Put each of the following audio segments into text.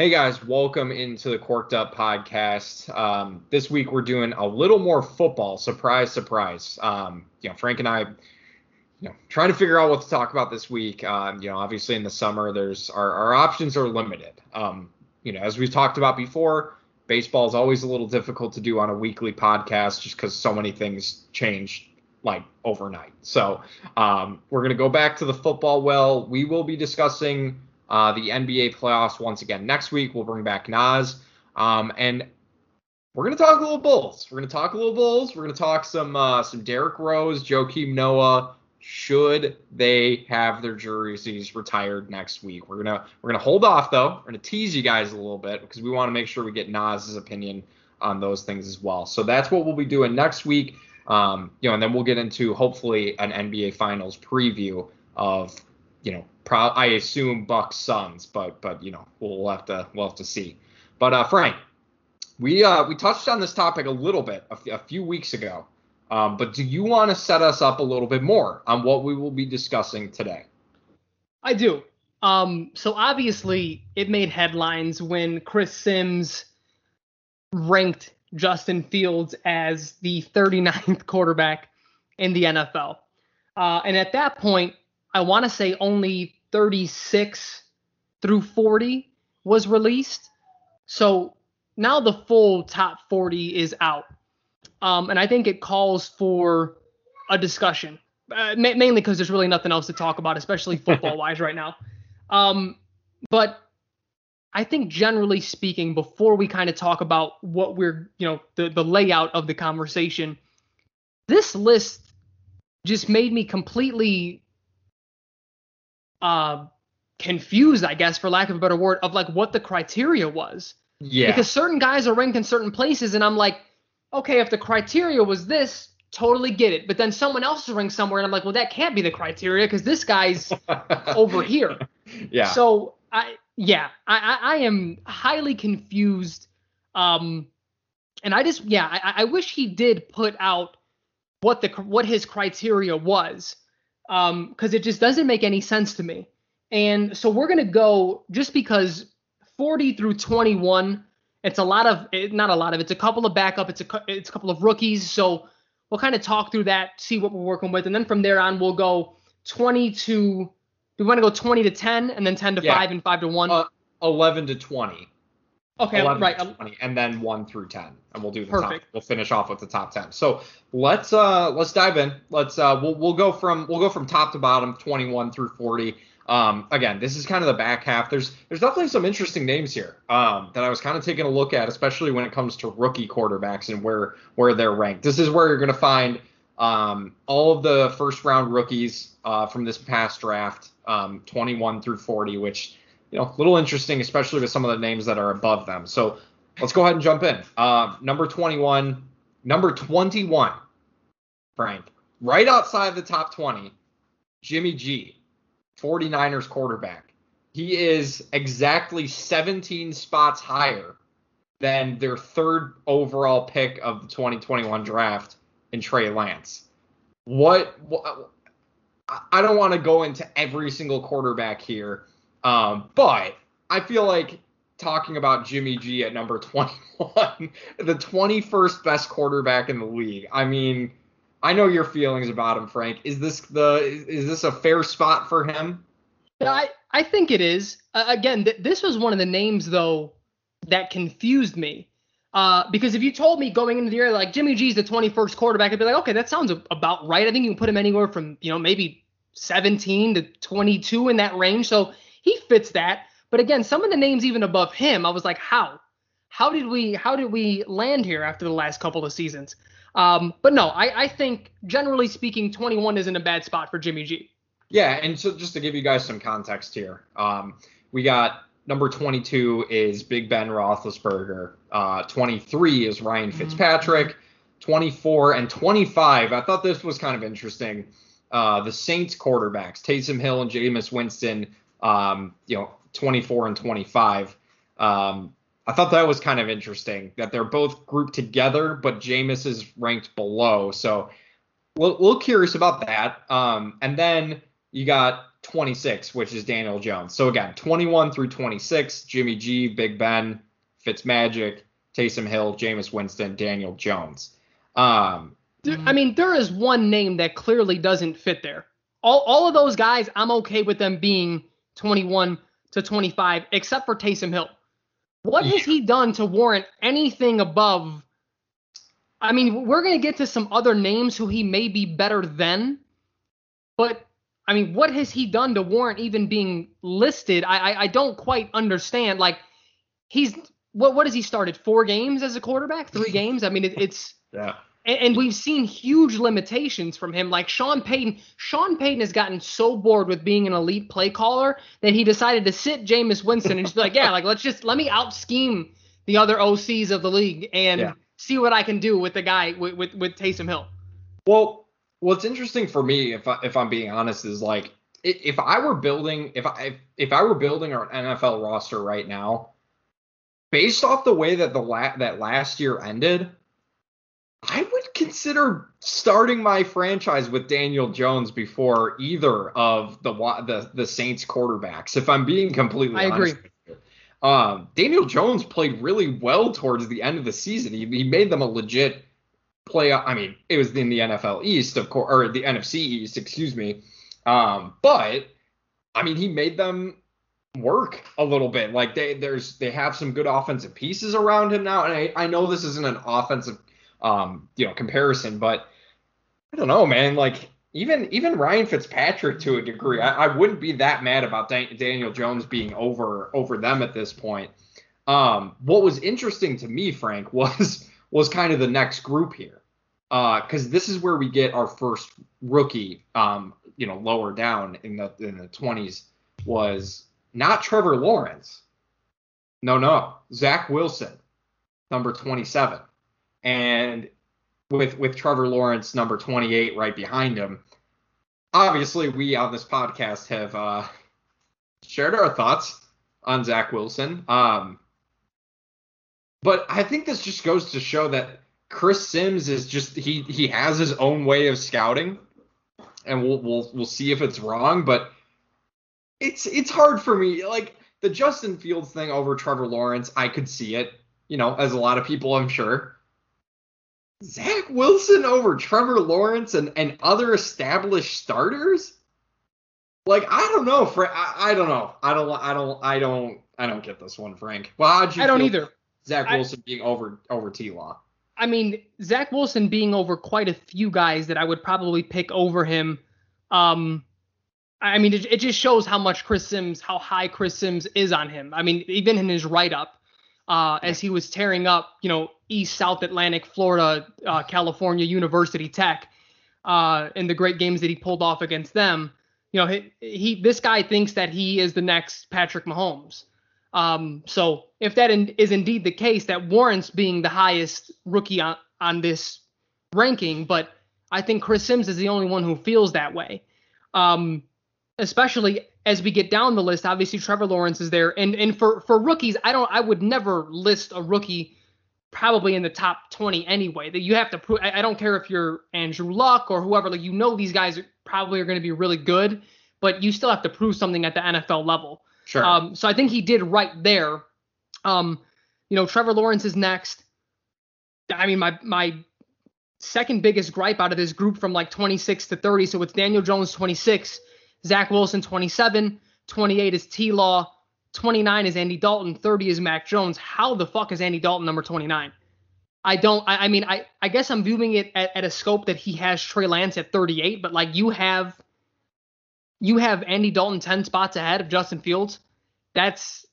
Hey guys, welcome into the Corked Up podcast. Um, this week we're doing a little more football. Surprise, surprise. Um, you know, Frank and I, you know, trying to figure out what to talk about this week. Um, you know, obviously in the summer, there's our, our options are limited. Um, you know, as we've talked about before, baseball is always a little difficult to do on a weekly podcast just because so many things change like overnight. So um, we're gonna go back to the football. Well, we will be discussing uh, the NBA playoffs once again next week. We'll bring back Nas. Um, and we're gonna talk a little Bulls. We're gonna talk a little Bulls. We're gonna talk some uh, some Derrick Rose, Joakim Noah. Should they have their jerseys retired next week? We're gonna we're gonna hold off though. We're gonna tease you guys a little bit because we want to make sure we get Nas's opinion on those things as well. So that's what we'll be doing next week. Um, you know, and then we'll get into hopefully an NBA Finals preview of you know pro- I assume Bucks Suns, but but you know we'll have to we'll have to see. But uh, Frank, we uh, we touched on this topic a little bit a, f- a few weeks ago. Um, but do you want to set us up a little bit more on what we will be discussing today? I do. Um, so obviously, it made headlines when Chris Simms ranked Justin Fields as the 39th quarterback in the NFL. Uh, and at that point, I want to say only 36 through 40 was released. So now the full top 40 is out. Um, and I think it calls for a discussion, uh, ma- mainly because there's really nothing else to talk about, especially football wise right now. Um, but I think generally speaking, before we kind of talk about what we're, you know, the, the layout of the conversation, this list just made me completely uh, confused, I guess, for lack of a better word, of like what the criteria was. Yeah. Because certain guys are ranked in certain places, and I'm like, okay, if the criteria was this, totally get it. But then someone else is ranked somewhere, and I'm like, well, that can't be the criteria because this guy's over here. Yeah. So I, yeah, I, I, I am highly confused. Um, and I just, yeah, I, I wish he did put out what the what his criteria was, um, because it just doesn't make any sense to me. And so we're gonna go just because 40 through 21, it's a lot of, it, not a lot of, it's a couple of backup, it's a it's a couple of rookies. So we'll kind of talk through that, see what we're working with, and then from there on we'll go 20 to. We want to go 20 to 10 and then 10 to Yeah. 5 and 5 to 1? Uh, 11 to 20. Okay, 11 right. um, 20, and then 1 through 10 and we'll do the Perfect. top we'll finish off with the top 10 so let's uh let's dive in. Let's uh we'll, we'll go from we'll go from top to bottom 21 through 40 um again this is kind of the back half. There's there's definitely some interesting names here um that i was kind of taking a look at especially when it comes to rookie quarterbacks and where where they're ranked. This is where you're going to find um all of the first round rookies uh from this past draft um 21 through 40 which you know, a little interesting, especially with some of the names that are above them. So let's go ahead and jump in. Uh, number 21, number 21, Frank, right outside the top 20, Jimmy G, 49ers quarterback. He is exactly 17 spots higher than their third overall pick of the 2021 draft in Trey Lance. What, what I- I don't want to go into every single quarterback here. Um, but I feel like talking about Jimmy G at number 21, the 21st best quarterback in the league. I mean, I know your feelings about him, Frank. Is this the is, is this a fair spot for him? I, I think it is. Uh, again, th- this was one of the names, though, that confused me. Uh, because if you told me going into the year, like Jimmy G's the 21st quarterback, I'd be like, okay, that sounds about right. I think you can put him anywhere from, you know, maybe 17 to 22 in that range. So he fits that. But again, some of the names even above him, I was like, how? How did we how did we land here after the last couple of seasons? Um, but no, I, I think generally speaking, 21 isn't a bad spot for Jimmy G. Yeah, and so just to give you guys some context here, um, we got number 22 is Big Ben Roethlisberger. Uh, 23 is Ryan Fitzpatrick. 24 and 25. I thought this was kind of interesting. Uh, the Saints quarterbacks, Taysom Hill and Jameis Winston, um, you know, 24 and 25. Um, I thought that was kind of interesting that they're both grouped together, but Jameis is ranked below. So, little, little curious about that. Um, and then you got 26, which is Daniel Jones. So again, 21 through 26, Jimmy G, Big Ben, Fitzmagic, Taysom Hill, Jameis Winston, Daniel Jones. Um, I mean, there is one name that clearly doesn't fit there. All, all of those guys, I'm okay with them being 21 to 25, except for Taysom Hill. What yeah. has he done to warrant anything above? I mean, we're going to get to some other names who he may be better than, but I mean, what has he done to warrant even being listed? I I, I don't quite understand. Like, he's what what has he started? Four games as a quarterback? Three games? I mean, it, it's yeah. And, and, we've seen huge limitations from him. Like Sean Payton, Sean Payton has gotten so bored with being an elite play caller that he decided to sit Jameis Winston and just be like, yeah, like let's just let me out scheme the other OCs of the league and yeah. see what I can do with the guy with with, with Taysom Hill. Well, what's interesting for me, if I, if I'm being honest, is like if I were building if I if, if I were building our NFL roster right now, based off the way that the la- that last year ended, I would consider starting my franchise with Daniel Jones before either of the the the Saints quarterbacks. If I'm being completely I honest. agree. Um, Daniel Jones played really well towards the end of the season. He, he made them a legit playoff. I mean, it was in the NFL East, of course, or the NFC East, excuse me. Um, but I mean, he made them work a little bit. Like they there's they have some good offensive pieces around him now, and I, I know this isn't an offensive um you know comparison, but I don't know, man. Like even even Ryan Fitzpatrick to a degree, I, I wouldn't be that mad about Dan, Daniel Jones being over over them at this point. Um, what was interesting to me, Frank, was was kind of the next group here, because uh, this is where we get our first rookie, um, you know, lower down in the in the 20s was not Trevor Lawrence. No, no, Zach Wilson, number 27, and with with Trevor Lawrence number 28 right behind him. Obviously, we on this podcast have uh, shared our thoughts on Zach Wilson. Um, but I think this just goes to show that Chris Simms is just he he has his own way of scouting, and we'll we'll we'll see if it's wrong. But it's it's hard for me. Like the Justin Fields thing over Trevor Lawrence, I could see it. You know, as a lot of people, I'm sure. Zach Wilson over Trevor Lawrence and, and other established starters? Like I don't know, Frank. I, I don't know. I don't. I don't. I don't. I don't get this one, Frank. Well, how'd you? I don't either. Zach Wilson I, being over over T Law. I mean, Zach Wilson being over quite a few guys that I would probably pick over him. Um, I mean, it, it just shows how much Chris Simms, how high Chris Simms is on him. I mean, even in his write up, uh, as he was tearing up, you know, East South Atlantic, Florida, uh, California, University Tech, uh, in the great games that he pulled off against them. You know, he, he this guy thinks that he is the next Patrick Mahomes. Um, so if that in, is indeed the case, that warrants being the highest rookie on, on this ranking. But I think Chris Simms is the only one who feels that way. Um, especially as we get down the list, obviously Trevor Lawrence is there, and and for for rookies, I don't, I would never list a rookie probably in the top 20 anyway. That you have to prove. I, I don't care if you're Andrew Luck or whoever, like you know these guys are, probably are going to be really good, but you still have to prove something at the NFL level. Sure. Um, so I think he did right there. Um, you know, Trevor Lawrence is next. I mean, my my second biggest gripe out of this group from like 26 to 30. So it's Daniel Jones 26, Zach Wilson 27, 28 is T Law, 29 is Andy Dalton, 30 is Mac Jones. How the fuck is Andy Dalton number 29? I don't. I, I mean, I I guess I'm viewing it at, at a scope that he has Trey Lance at 38, but like you have you have Andy Dalton 10 spots ahead of Justin Fields. That's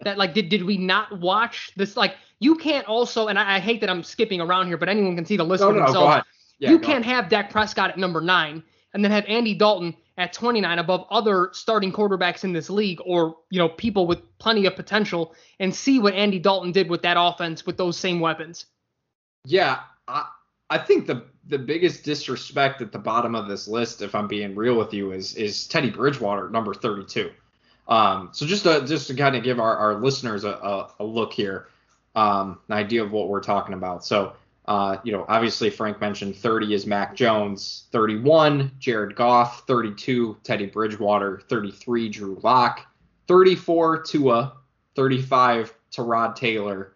that like did did we not watch this like you can't also and I, I hate that I'm skipping around here, but anyone can see the list no, for no, themselves. Yeah, you can't on. have Dak Prescott at number nine and then have Andy Dalton at 29 above other starting quarterbacks in this league or you know people with plenty of potential and see what Andy Dalton did with that offense with those same weapons. Yeah, I I think the the biggest disrespect at the bottom of this list, if I'm being real with you, is is Teddy Bridgewater, number 32. Um, so just to just to kind of give our, our listeners a, a, a look here, um, an idea of what we're talking about. So Uh, you know, obviously Frank mentioned 30 is Mac Jones, 31 Jared Goff, 32 Teddy Bridgewater, 33 Drew Lock, 34 Tua, 35 Tyrod Taylor,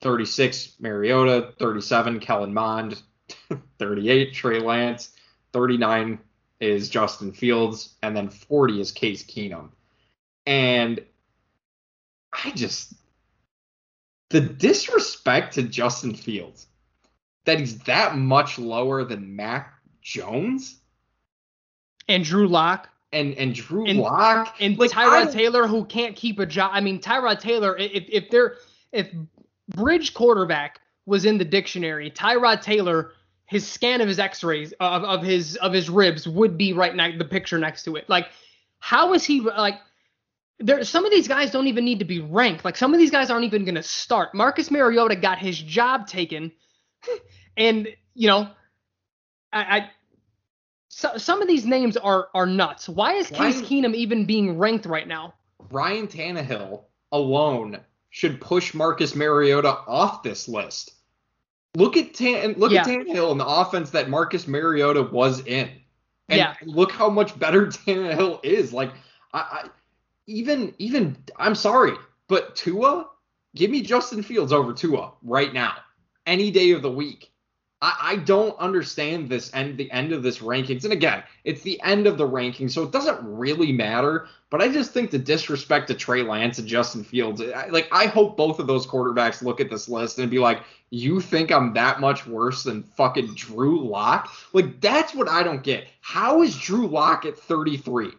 36 Mariota, 37 Kellen Mond, 38 Trey Lance, 39 is Justin Fields, and then 40 is Case Keenum. And I just the disrespect to Justin Fields that he's that much lower than Mac Jones and Drew Lock and and Drew and, Lock and like, Tyrod Taylor who can't keep a job. I mean Tyrod Taylor if if they're if bridge quarterback was in the dictionary, Tyrod Taylor his scan of his x-rays of, of his of his ribs would be right next the picture next to it. Like how is he like there some of these guys don't even need to be ranked. Like some of these guys aren't even going to start. Marcus Mariota got his job taken and you know I, I so, some of these names are are nuts. Why is Case Ryan, Keenum even being ranked right now? Ryan Tannehill alone should push Marcus Mariota off this list. Look at Tan look yeah. at Tannehill and the offense that Marcus Mariota was in. And yeah. look how much better Tannehill is. Like I, I even even I'm sorry, but Tua, give me Justin Fields over Tua right now, any day of the week. I, I don't understand this end the end of this rankings. And again, it's the end of the rankings, so it doesn't really matter. But I just think the disrespect to Trey Lance and Justin Fields, I, like I hope both of those quarterbacks look at this list and be like, "You think I'm that much worse than fucking Drew Lock?" Like that's what I don't get. How is Drew Lock at 33?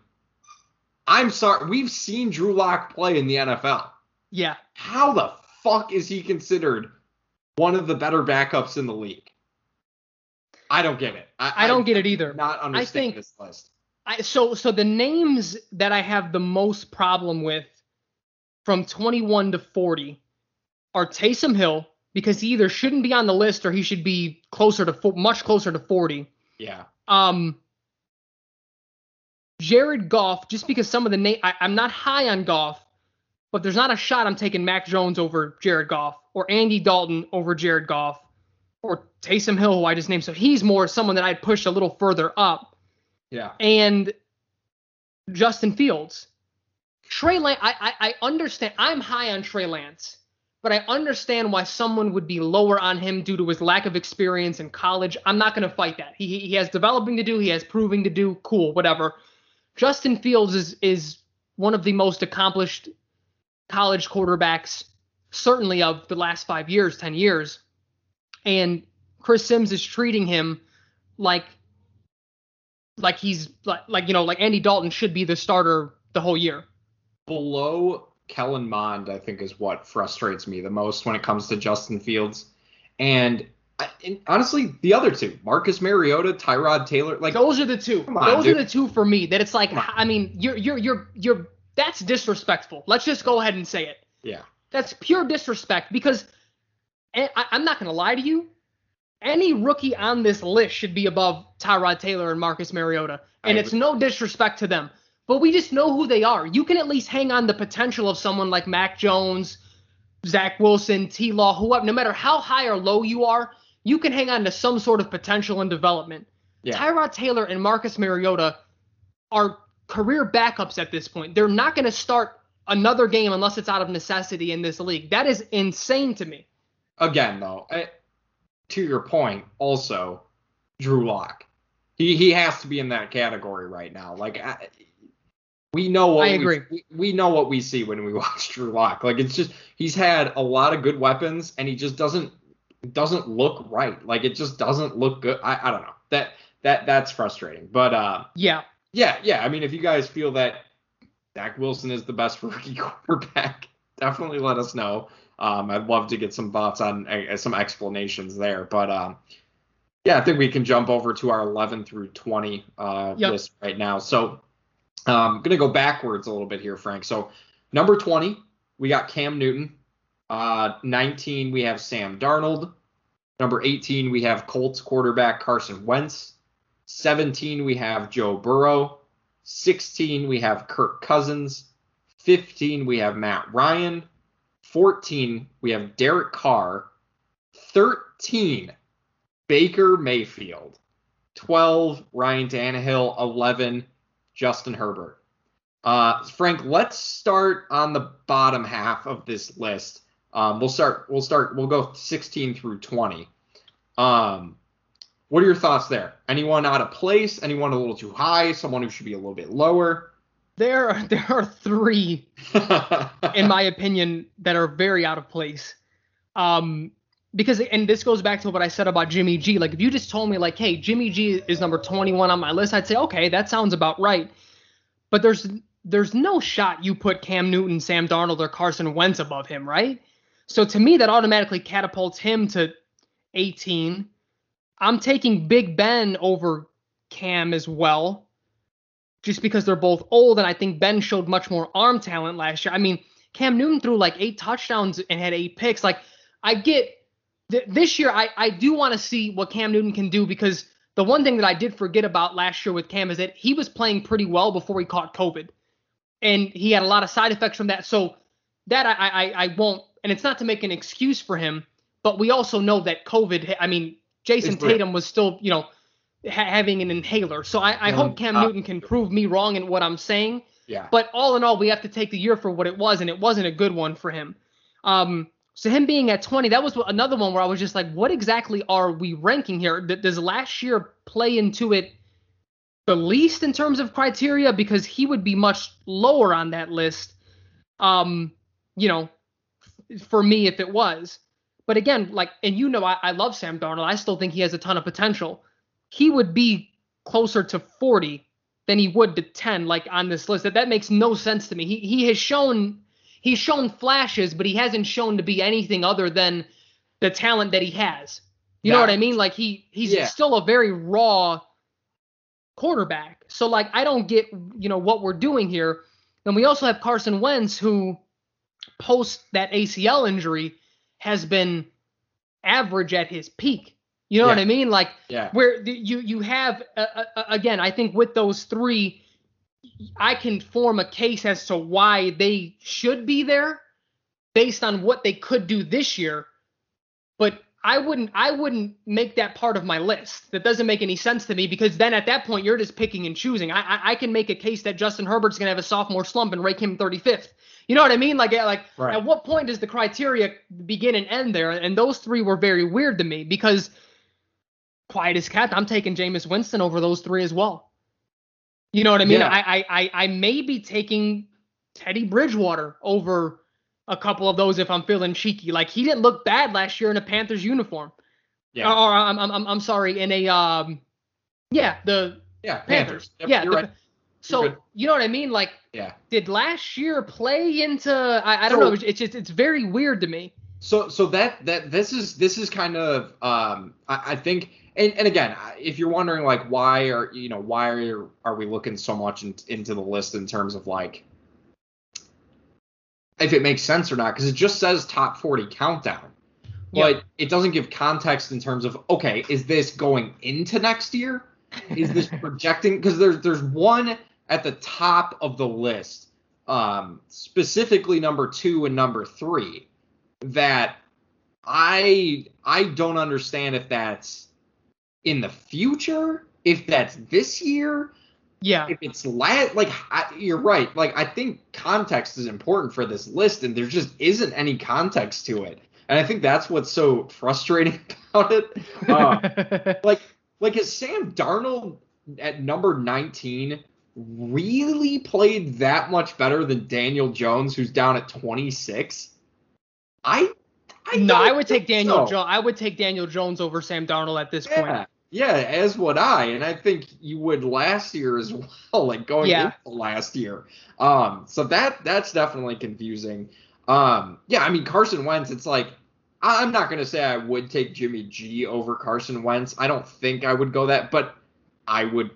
I'm sorry, we've seen Drew Lock play in the NFL. Yeah. How the fuck is he considered one of the better backups in the league? I don't get it. I, I don't I, get it either. Not understand I think, this list. I, so so the names that I have the most problem with from 21 to 40 are Taysom Hill because he either shouldn't be on the list or he should be closer to much closer to 40. Yeah. Um. Jared Goff, just because some of the name I'm not high on Goff, but there's not a shot I'm taking Mac Jones over Jared Goff or Andy Dalton over Jared Goff or Taysom Hill, who I just named. So he's more someone that I'd push a little further up. Yeah. And Justin Fields. Trey Lance, I, I, I understand. I'm high on Trey Lance, but I understand why someone would be lower on him due to his lack of experience in college. I'm not going to fight that. He, he has developing to do. He has proving to do. Cool, whatever. Justin Fields is is one of the most accomplished college quarterbacks, certainly of the last five years, ten years and Chris Simms is treating him like like he's like like you know like Andy Dalton should be the starter the whole year. Below Kellen Mond, I think is what frustrates me the most when it comes to Justin Fields, and, and honestly, the other two, Marcus Mariota, Tyrod Taylor, like those are the two. On, those dude. are the two for me. That it's like I mean, you're you're you're you're that's disrespectful. Let's just go ahead and say it. Yeah. That's pure disrespect because eh, I, I'm not going to lie to you. Any rookie on this list should be above Tyrod Taylor and Marcus Mariota. And it's no disrespect to them, but we just know who they are. You can at least hang on the potential of someone like Mac Jones, Zach Wilson, T Law, whoever, no matter how high or low you are, you can hang on to some sort of potential and development. Yeah. Tyrod Taylor and Marcus Mariota are career backups at this point. They're not going to start another game unless it's out of necessity in this league. That is insane to me again though, I, to your point, also Drew Lock. He he has to be in that category right now. Like I, we know what I agree. We, we know what we see when we watch Drew Lock. Like it's just he's had a lot of good weapons and he just doesn't doesn't look right. Like it just doesn't look good. I, I don't know. That that that's frustrating. But uh yeah. Yeah, yeah. I mean if you guys feel that Zach Wilson is the best rookie quarterback, definitely let us know. Um, I'd love to get some thoughts on uh, some explanations there, but um, yeah, I think we can jump over to our 11 through 20 uh, yep. list right now. So I'm um, gonna go backwards a little bit here, Frank. So number 20, we got Cam Newton. Uh, 19, we have Sam Darnold. Number 18, we have Colts quarterback Carson Wentz. 17, we have Joe Burrow. 16, we have Kirk Cousins. 15, we have Matt Ryan. 14, we have Derek Carr. 13, Baker Mayfield. 12, Ryan Tannehill. 11, Justin Herbert. Uh, Frank, let's start on the bottom half of this list. Um, we'll start. We'll start. We'll go 16 through 20. Um, what are your thoughts there? Anyone out of place? Anyone a little too high? Someone who should be a little bit lower? There, are, there are three, in my opinion, that are very out of place. Um, because and this goes back to what I said about Jimmy G. Like if you just told me like, hey, Jimmy G is number 21 on my list, I'd say okay, that sounds about right. But there's there's no shot you put Cam Newton, Sam Darnold, or Carson Wentz above him, right? So to me, that automatically catapults him to 18. I'm taking Big Ben over Cam as well, just because they're both old, and I think Ben showed much more arm talent last year. I mean, Cam Newton threw like eight touchdowns and had eight picks. Like, I get th- this year, I, I do want to see what Cam Newton can do because the one thing that I did forget about last year with Cam is that he was playing pretty well before he caught COVID, and he had a lot of side effects from that. So that I I, I won't, and it's not to make an excuse for him, but we also know that COVID. I mean, Jason It's. Tatum was still you know ha- having an inhaler. So I, I hope Cam Newton can prove me wrong in what I'm saying. yeah. But all in all, we have to take the year for what it was, and it wasn't a good one for him. Um, so him being at 20, that was another one where I was just like, what exactly are we ranking here? Does last year play into it the least in terms of criteria? Because he would be much lower on that list. Um, you know, for me if it was. But again, like, and you know, I, I love Sam Darnold. I still think he has a ton of potential. He would be closer to 40 than he would to 10 like on this list. That that makes no sense to me. He he has shown he's shown flashes but he hasn't shown to be anything other than the talent that he has. You know what i mean? Like he he's Yeah. still a very raw quarterback. So like i don't get you know what we're doing here. Then we also have carson wentz who post that acl injury has been average at his peak. You know what i mean? Like yeah. where the, you you have uh, uh, uh, again i think with those three i can form a case as to why they should be there based on what they could do this year. But i wouldn't i wouldn't make that part of my list that doesn't make any sense to me because then at that point you're just picking and choosing i i, I can make a case that justin herbert's going to have a sophomore slump and rank him 35th you know what i mean like like Right. at what point does the criteria begin and end there and those three were very weird to me because quiet as kept, I'm taking Jameis Winston over those three as well. You know what I mean? Yeah. I, I I I may be taking Teddy Bridgewater over a couple of those if I'm feeling cheeky. Like he didn't look bad last year in a Panthers uniform. Yeah. Or, or I'm, I'm I'm sorry in a um yeah the yeah. Panthers. Yep, yeah. The- right. So good. you know what I mean? Like Yeah. did last year play into I, I don't So- know. It's, it's just it's very weird to me. So so that that this is this is kind of um I, I think and, and again if you're wondering like why are you know why are are we looking so much in, into the list in terms of like if it makes sense or not because it just says top 40 countdown. But it doesn't give context in terms of okay is this going into next year? Is this projecting because there's there's one at the top of the list um specifically number two and number three that i i don't understand if that's in the future if that's this year Yeah. if it's like I, you're right like i think context is important for this list and there just isn't any context to it and i think that's what's so frustrating about it uh, like like is Sam Darnold at number 19 really played that much better than Daniel Jones who's down at 26? I I no, I would take Daniel so. Jones. I would take Daniel Jones over Sam Darnold at this point. Yeah. As would I, and I think you would last year as well, like going Yeah. into last year. Um, so that that's definitely confusing. Um, yeah, I mean Carson Wentz, it's like I'm not gonna say I would take Jimmy G over Carson Wentz. I don't think I would go that, but I would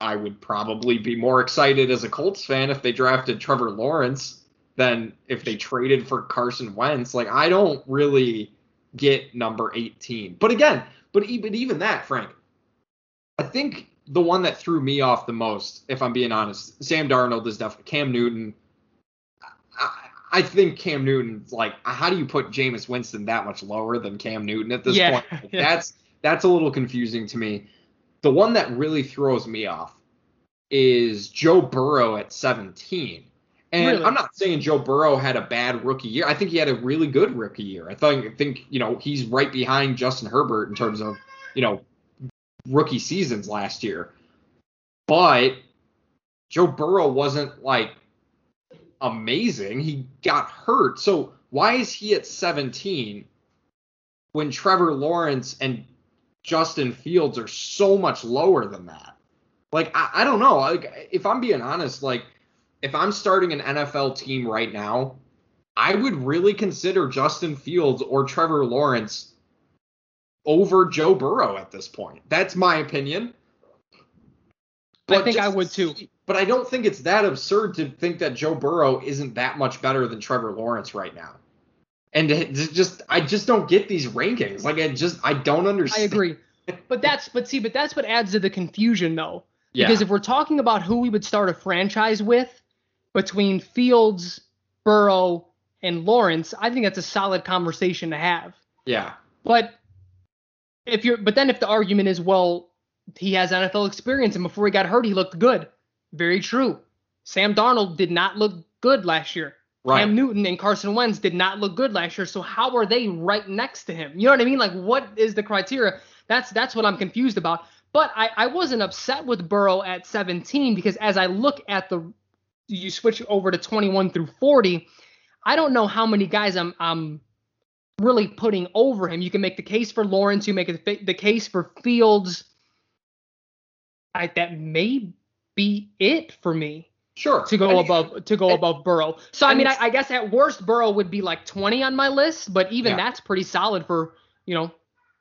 I would probably be more excited as a Colts fan if they drafted Trevor Lawrence than if they traded for Carson Wentz. Like I don't really get number 18. But again, but even even that, Frank, I think the one that threw me off the most, if I'm being honest, Sam Darnold is definitely Cam Newton. I, I think Cam Newton's like, how do you put Jameis Winston that much lower than Cam Newton at this Yeah, point? Like, yeah. That's that's a little confusing to me. The one that really throws me off is Joe Burrow at 17. And Really? I'm not saying Joe Burrow had a bad rookie year. I think he had a really good rookie year. I think, I think you know, he's right behind Justin Herbert in terms of, you know, rookie seasons last year. But Joe Burrow wasn't like amazing. He got hurt. So why is he at 17 when Trevor Lawrence and Justin Fields are so much lower than that? Like I, I don't know. Like if I'm being honest, like if I'm starting an NFL team right now, I would really consider Justin Fields or Trevor Lawrence over Joe Burrow at this point. That's my opinion. I think I would too. But I don't think it's that absurd to think that Joe Burrow isn't that much better than Trevor Lawrence right now. And just I just don't get these rankings. Like I just I don't understand. I agree. But that's but see, but that's what adds to the confusion though. Yeah. Because if we're talking about who we would start a franchise with between Fields, Burrow, and Lawrence, I think that's a solid conversation to have. yeah. But if you're but then if the argument is, well, he has NFL experience and before he got hurt, he looked good. Very true. Sam Darnold did not look good last year. Right. Cam Newton and Carson Wentz did not look good last year. So how are they right next to him? You know what I mean? Like what is the criteria? That's that's what I'm confused about. But I, I wasn't upset with Burrow at 17 because as I look at the you switch over to 21 through 40, I don't know how many guys I'm I'm really putting over him. You can make the case for Lawrence, you make the case for Fields. I, that may be it for me Sure. to go And- above to go and- above Burrow. So I mean, I, I guess at worst Burrow would be like 20 on my list, but even Yeah. that's pretty solid for you know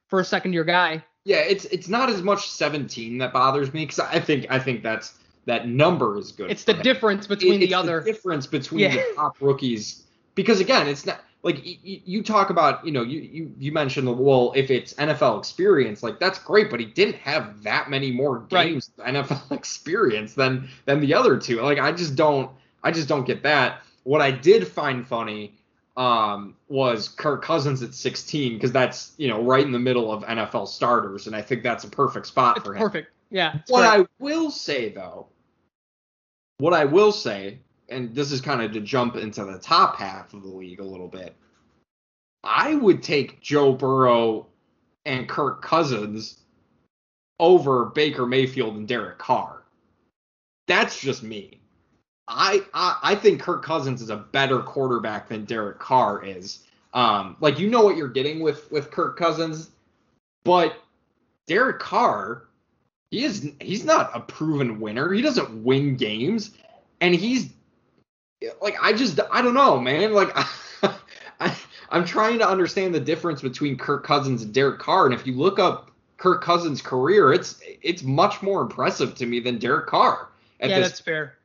for a second year guy. Yeah, it's it's not as much 17 that bothers me because I think I think that's that number is good. It's the him. difference between It- the it's other. difference between Yeah. the top rookies because again it's not like y- y- you talk about you know you, you you mentioned the well if it's NFL experience like that's great but he didn't have that many more games of NFL experience than than the other two like I just don't I just don't get that what I did find funny um was Kirk Cousins at 16 because that's you know right in the middle of NFL starters and I think that's a perfect spot It's for him perfect. Yeah. what. I will say though, what I will say, and this is kind of to jump into the top half of the league a little bit, I would take Joe Burrow and Kirk Cousins over Baker Mayfield and Derek Carr. That's just me. I, I I think Kirk Cousins is a better quarterback than Derek Carr is. Um, like you know what you're getting with with Kirk Cousins, but Derek Carr, he is he's not a proven winner. He doesn't win games, and he's like I just I don't know, man. Like I, I'm trying to understand the difference between Kirk Cousins and Derek Carr, and if you look up Kirk Cousins' career, it's it's much more impressive to me than Derek Carr. Yeah, this, that's fair.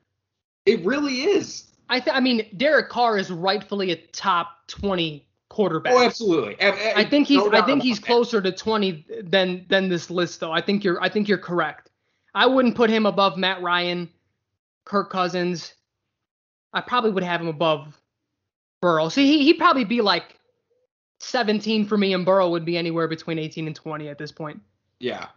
it really is. I th- I mean, Derek Carr is rightfully a top 20 quarterback. Oh, absolutely. I think he's no I think he's that. closer to 20 than than this list though. I think you're I think you're correct. I wouldn't put him above Matt Ryan, Kirk Cousins. I probably would have him above Burrow. See, he he'd probably be like 17 for me, and Burrow would be anywhere between 18 and 20 at this point. Yeah.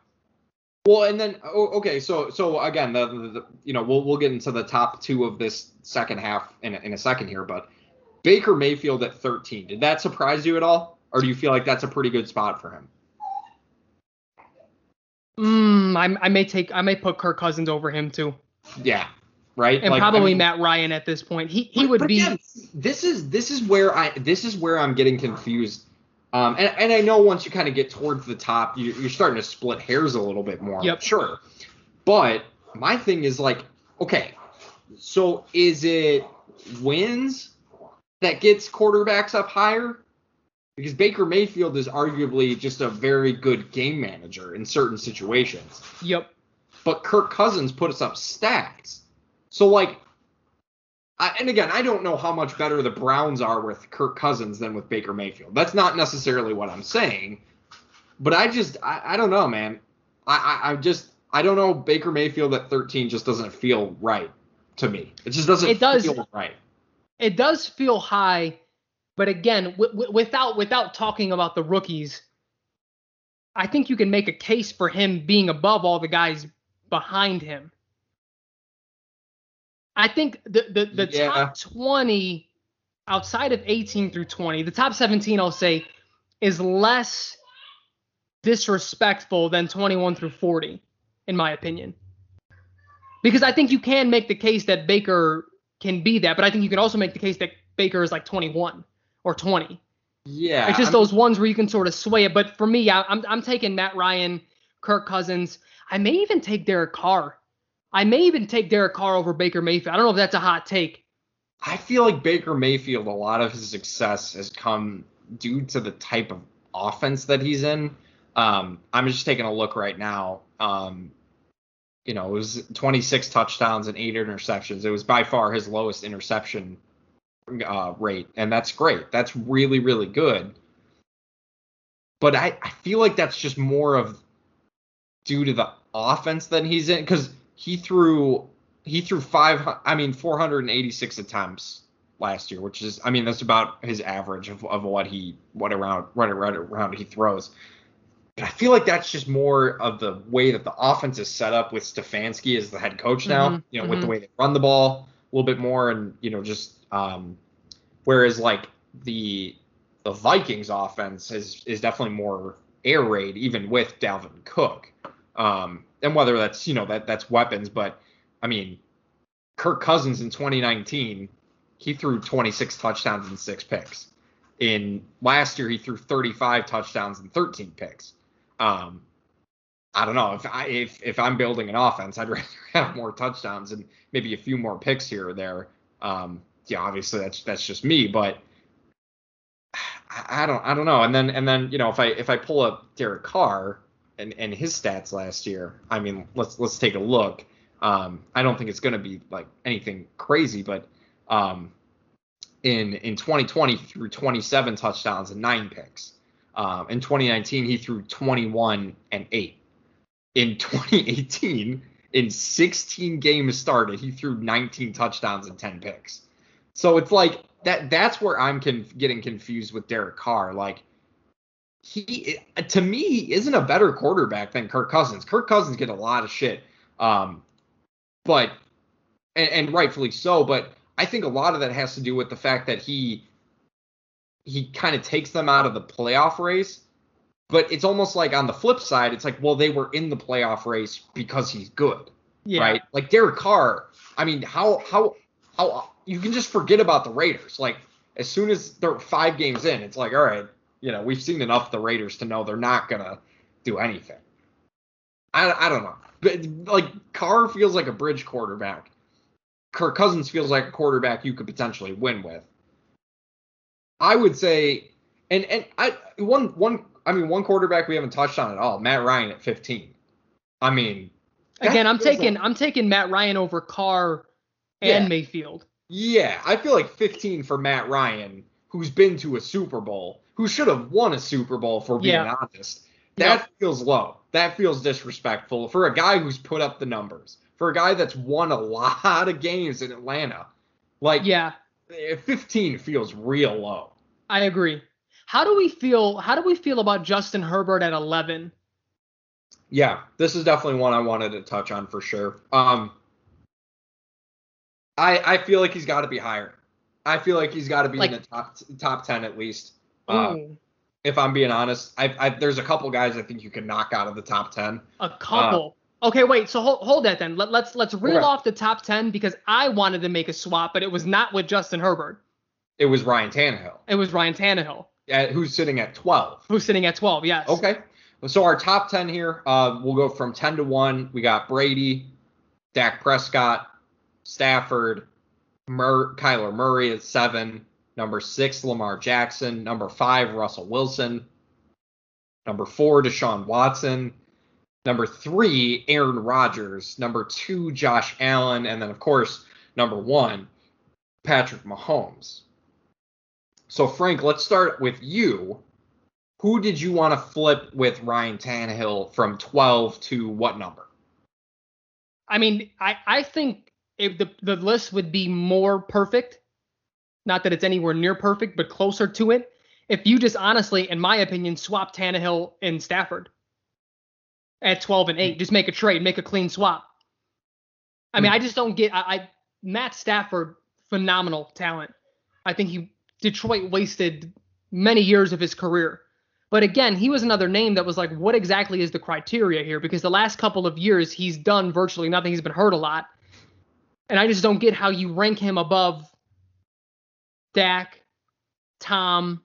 Well, and then oh, okay, so so again, the, the, the you know we'll we'll get into the top two of this second half in in a second here, but Baker Mayfield at 13, did that surprise you at all, or do you feel like that's a pretty good spot for him? Mm, I, I may take I may put Kirk Cousins over him too, Yeah, right. and Like, I probably mean- Matt Ryan at this point. He he would be. again, this is this is where I this is where I'm getting confused. Um, and, and I know once you kind of get towards the top, you, you're starting to split hairs a little bit more. Yep. Sure. But my thing is like, okay, so is it wins that gets quarterbacks up higher? Because Baker Mayfield is arguably just a very good game manager in certain situations Yep. but Kirk Cousins put us up stats. So like, I, and again, I don't know how much better the Browns are with Kirk Cousins than with Baker Mayfield. That's not necessarily what I'm saying, but I just I, I don't know, man. I, I I just I don't know. Baker Mayfield at 13 just doesn't feel right to me. It just doesn't It does- feel right. It does feel high, but again, w- w- without without talking about the rookies, I think you can make a case for him being above all the guys behind him. I think the the, the Yeah. top 20 outside of 18 through 20, the top 17 I'll say is less disrespectful than 21 through 40 in my opinion. Because I think you can make the case that Baker can be that, but I think you can also make the case that Baker is like 21 or 20. Yeah. It's just I'm- those ones where you can sort of sway it. But for me, I, I'm I'm taking Matt Ryan, Kirk Cousins. I may even take Derek Carr. I may even take Derek Carr over Baker Mayfield. I don't know if that's a hot take. I feel like Baker Mayfield, a lot of his success has come due to the type of offense that he's in. Um, I'm just taking a look right now. Um, you know, it was 26 touchdowns and eight interceptions. It was by far his lowest interception uh, rate, and that's great. That's really, really good. But I, I feel like that's just more of due to the offense than he's in because he threw he threw five I mean 486 attempts last year, which is I mean that's about his average of, of what he what around right around around he throws. I feel like that's just more of the way that the offense is set up with Stefanski as the head coach now. Mhm, You know, with the mhm. way they run the ball a little bit more, and you know just um, whereas like the the Vikings offense is is definitely more air raid even with Dalvin Cook. Um, and whether that's you know that that's weapons, but I mean, Kirk Cousins in 2019, he threw 26 touchdowns and six picks. In last year, he threw 35 touchdowns and 13 picks. Um, I don't know if I if if I'm building an offense, I'd rather have more touchdowns and maybe a few more picks here or there. Um, yeah, obviously that's that's just me, but I, I don't I don't know. And then and then you know if I if I pull up Derek Carr and and his stats last year, I mean let's let's take a look. Um, I don't think it's going to be like anything crazy, but um, in in 2020 through 27 touchdowns and nine picks. Um, in 2019 he threw 21 and eight. In 2018, in 16 games started, he threw 19 touchdowns and 10 picks. So it's like that. That's where I'm conf- getting confused with Derek Carr. Like he, to me, isn't a better quarterback than Kirk Cousins. Kirk Cousins get a lot of shit, um, but and, and rightfully so. But I think a lot of that has to do with the fact that he he kind of takes them out of the playoff race. But it's almost like on the flip side, it's like, well, they were in the playoff race because he's good Yeah. right? Like Derek Carr. I mean, how how how you can just forget about the Raiders. Like as soon as they're five games in, it's like, all right, you know, we've seen enough of the Raiders to know they're not gonna do anything. I I don't know, but like Carr feels like a bridge quarterback. Kirk Cousins feels like a quarterback you could potentially win with. I would say, and and I one one I mean one quarterback we haven't touched on at all, Matt Ryan at 15. I mean, Again, I'm taking like- I'm taking Matt Ryan over Carr and Yeah. Mayfield. Yeah, I feel like 15 for Matt Ryan, who's been to a Super Bowl, who should have won a Super Bowl for being Yeah. honest. That feels low. That feels disrespectful for a guy who's put up the numbers. For a guy that's won a lot of games in Atlanta. Like Yeah, 15 feels real low. I agree. How do we feel? How do we feel about Justin Herbert at 11? Yeah, this is definitely one I wanted to touch on for sure. Um I I feel like he's got to be higher. I feel like he's got to be Like- in the top top 10 at least. Uh, if I'm being honest. I, I there's a couple guys I think you can knock out of the top ten. a couple. Okay, wait. So hold, hold that then. Let, let's let's reel Okay. off the top 10 because I wanted to make a swap, but it was not with Justin Herbert. It was Ryan Tannehill, It was Ryan Tannehill, uh, who's sitting at 12. who's sitting at 12. Yes. Okay, so our top ten here, uh, we'll go from 10 to one. We got Brady, Dak Prescott, Stafford, Mur- Kyler Murray at seven. Number six, Lamar Jackson. Number five, Russell Wilson. Number four, Deshaun Watson. Number three, Aaron Rodgers. Number two, Josh Allen. And then, of course, number one, Patrick Mahomes. So, Frank, let's start with you. Who did you want to flip with Ryan Tannehill from 12 to what number? I mean, I I think the the list would be more perfect, not that it's anywhere near perfect, but closer to it. If you just honestly, in my opinion, swap Tannehill and Stafford, at 12 and 8. Just make a trade, make a clean swap. I mean, hmm. I just don't get. I, I Matt Stafford, phenomenal talent. I think he Detroit wasted many years of his career. But again, he was another name that was like, what exactly is the criteria here? Because the last couple of years, he's done virtually nothing. He's been hurt a lot. And I just don't get how you rank him above Dak, Tom,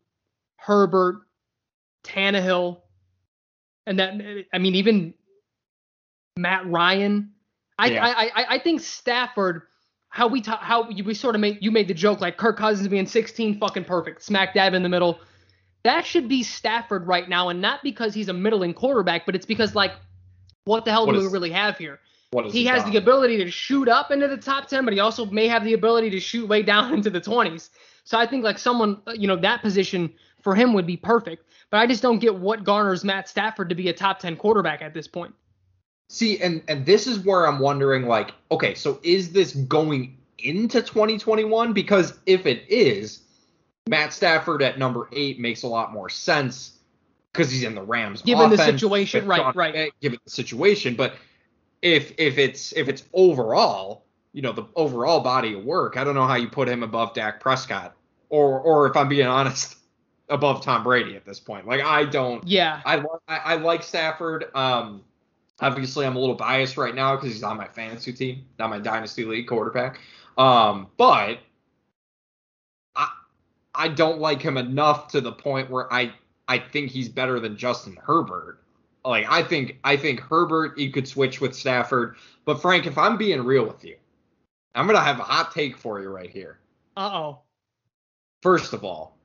Herbert, Tannehill, and that I mean even Matt Ryan. I Yeah. I, I I think Stafford. How we ta- how you, we sort of made you made the joke like Kirk Cousins being 16 fucking perfect, smack dab in the middle. That should be Stafford right now, and not because he's a middling quarterback, but it's because like, what the hell What do we really have here? What is he has the ability to shoot up into the top 10 but he also may have the ability to shoot way down into the 20s so i think like someone uh, you know that position for him would be perfect but i just don't get what garners matt stafford to be a top 10 quarterback at this point See, and and this is where I'm wondering, like, okay, so is this going into 2021? Because if it is, Matt Stafford at number eight makes a lot more sense because he's in the Rams. Given the situation, right, Sean right. Given the situation, but if if it's if it's overall, you know, the overall body of work, I don't know how you put him above Dak Prescott, or or if I'm being honest, above Tom Brady at this point. Like, I don't. yeah I, I I like Stafford. Um, obviously I'm a little biased right now because he's on my fantasy team, not my dynasty league quarterback. Um, but I I don't like him enough to the point where I I think he's better than Justin Herbert. Like I think I think Herbert you could switch with Stafford, but Frank, if I'm being real with you, I'm gonna have a hot take for you right here. uh-oh First of all,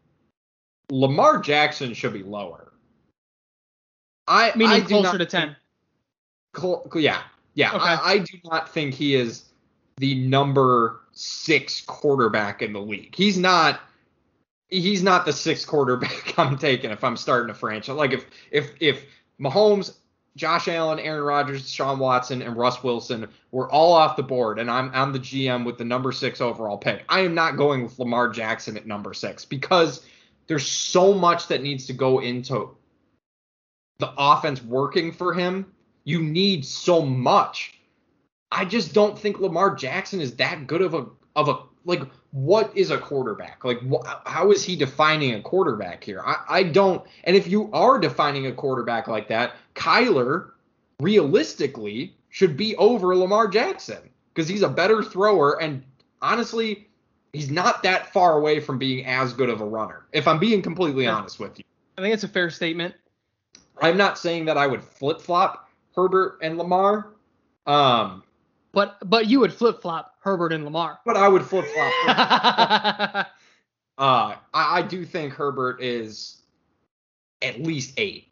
Lamar Jackson should be lower. I meaning I closer not to 10 Cl- yeah, yeah. Okay. I, I do not think he is the number six quarterback in the league. He's not. He's not the sixth quarterback I'm taking if I'm starting a franchise. Like if if if Mahomes, Josh Allen, Aaron Rodgers, Sean Watson, and Russ Wilson were all off the board, and I'm I'm the GM with the number six overall pick, I am not going with Lamar Jackson at number six because there's so much that needs to go into the offense working for him. You need so much. I just don't think Lamar Jackson is that good of a of a like what is a quarterback? Like wh- how is he defining a quarterback here? I, I don't and if you are defining a quarterback like that, Kyler realistically should be over Lamar Jackson because he's a better thrower and honestly he's not that far away from being as good of a runner. If I'm being completely Yeah. honest with you. i think it's a fair statement I'm not saying that I would flip flop Herbert and Lamar. Um, but but you would flip-flop herbert and lamar but I would flip flop. uh, I, I do think Herbert is at least eight,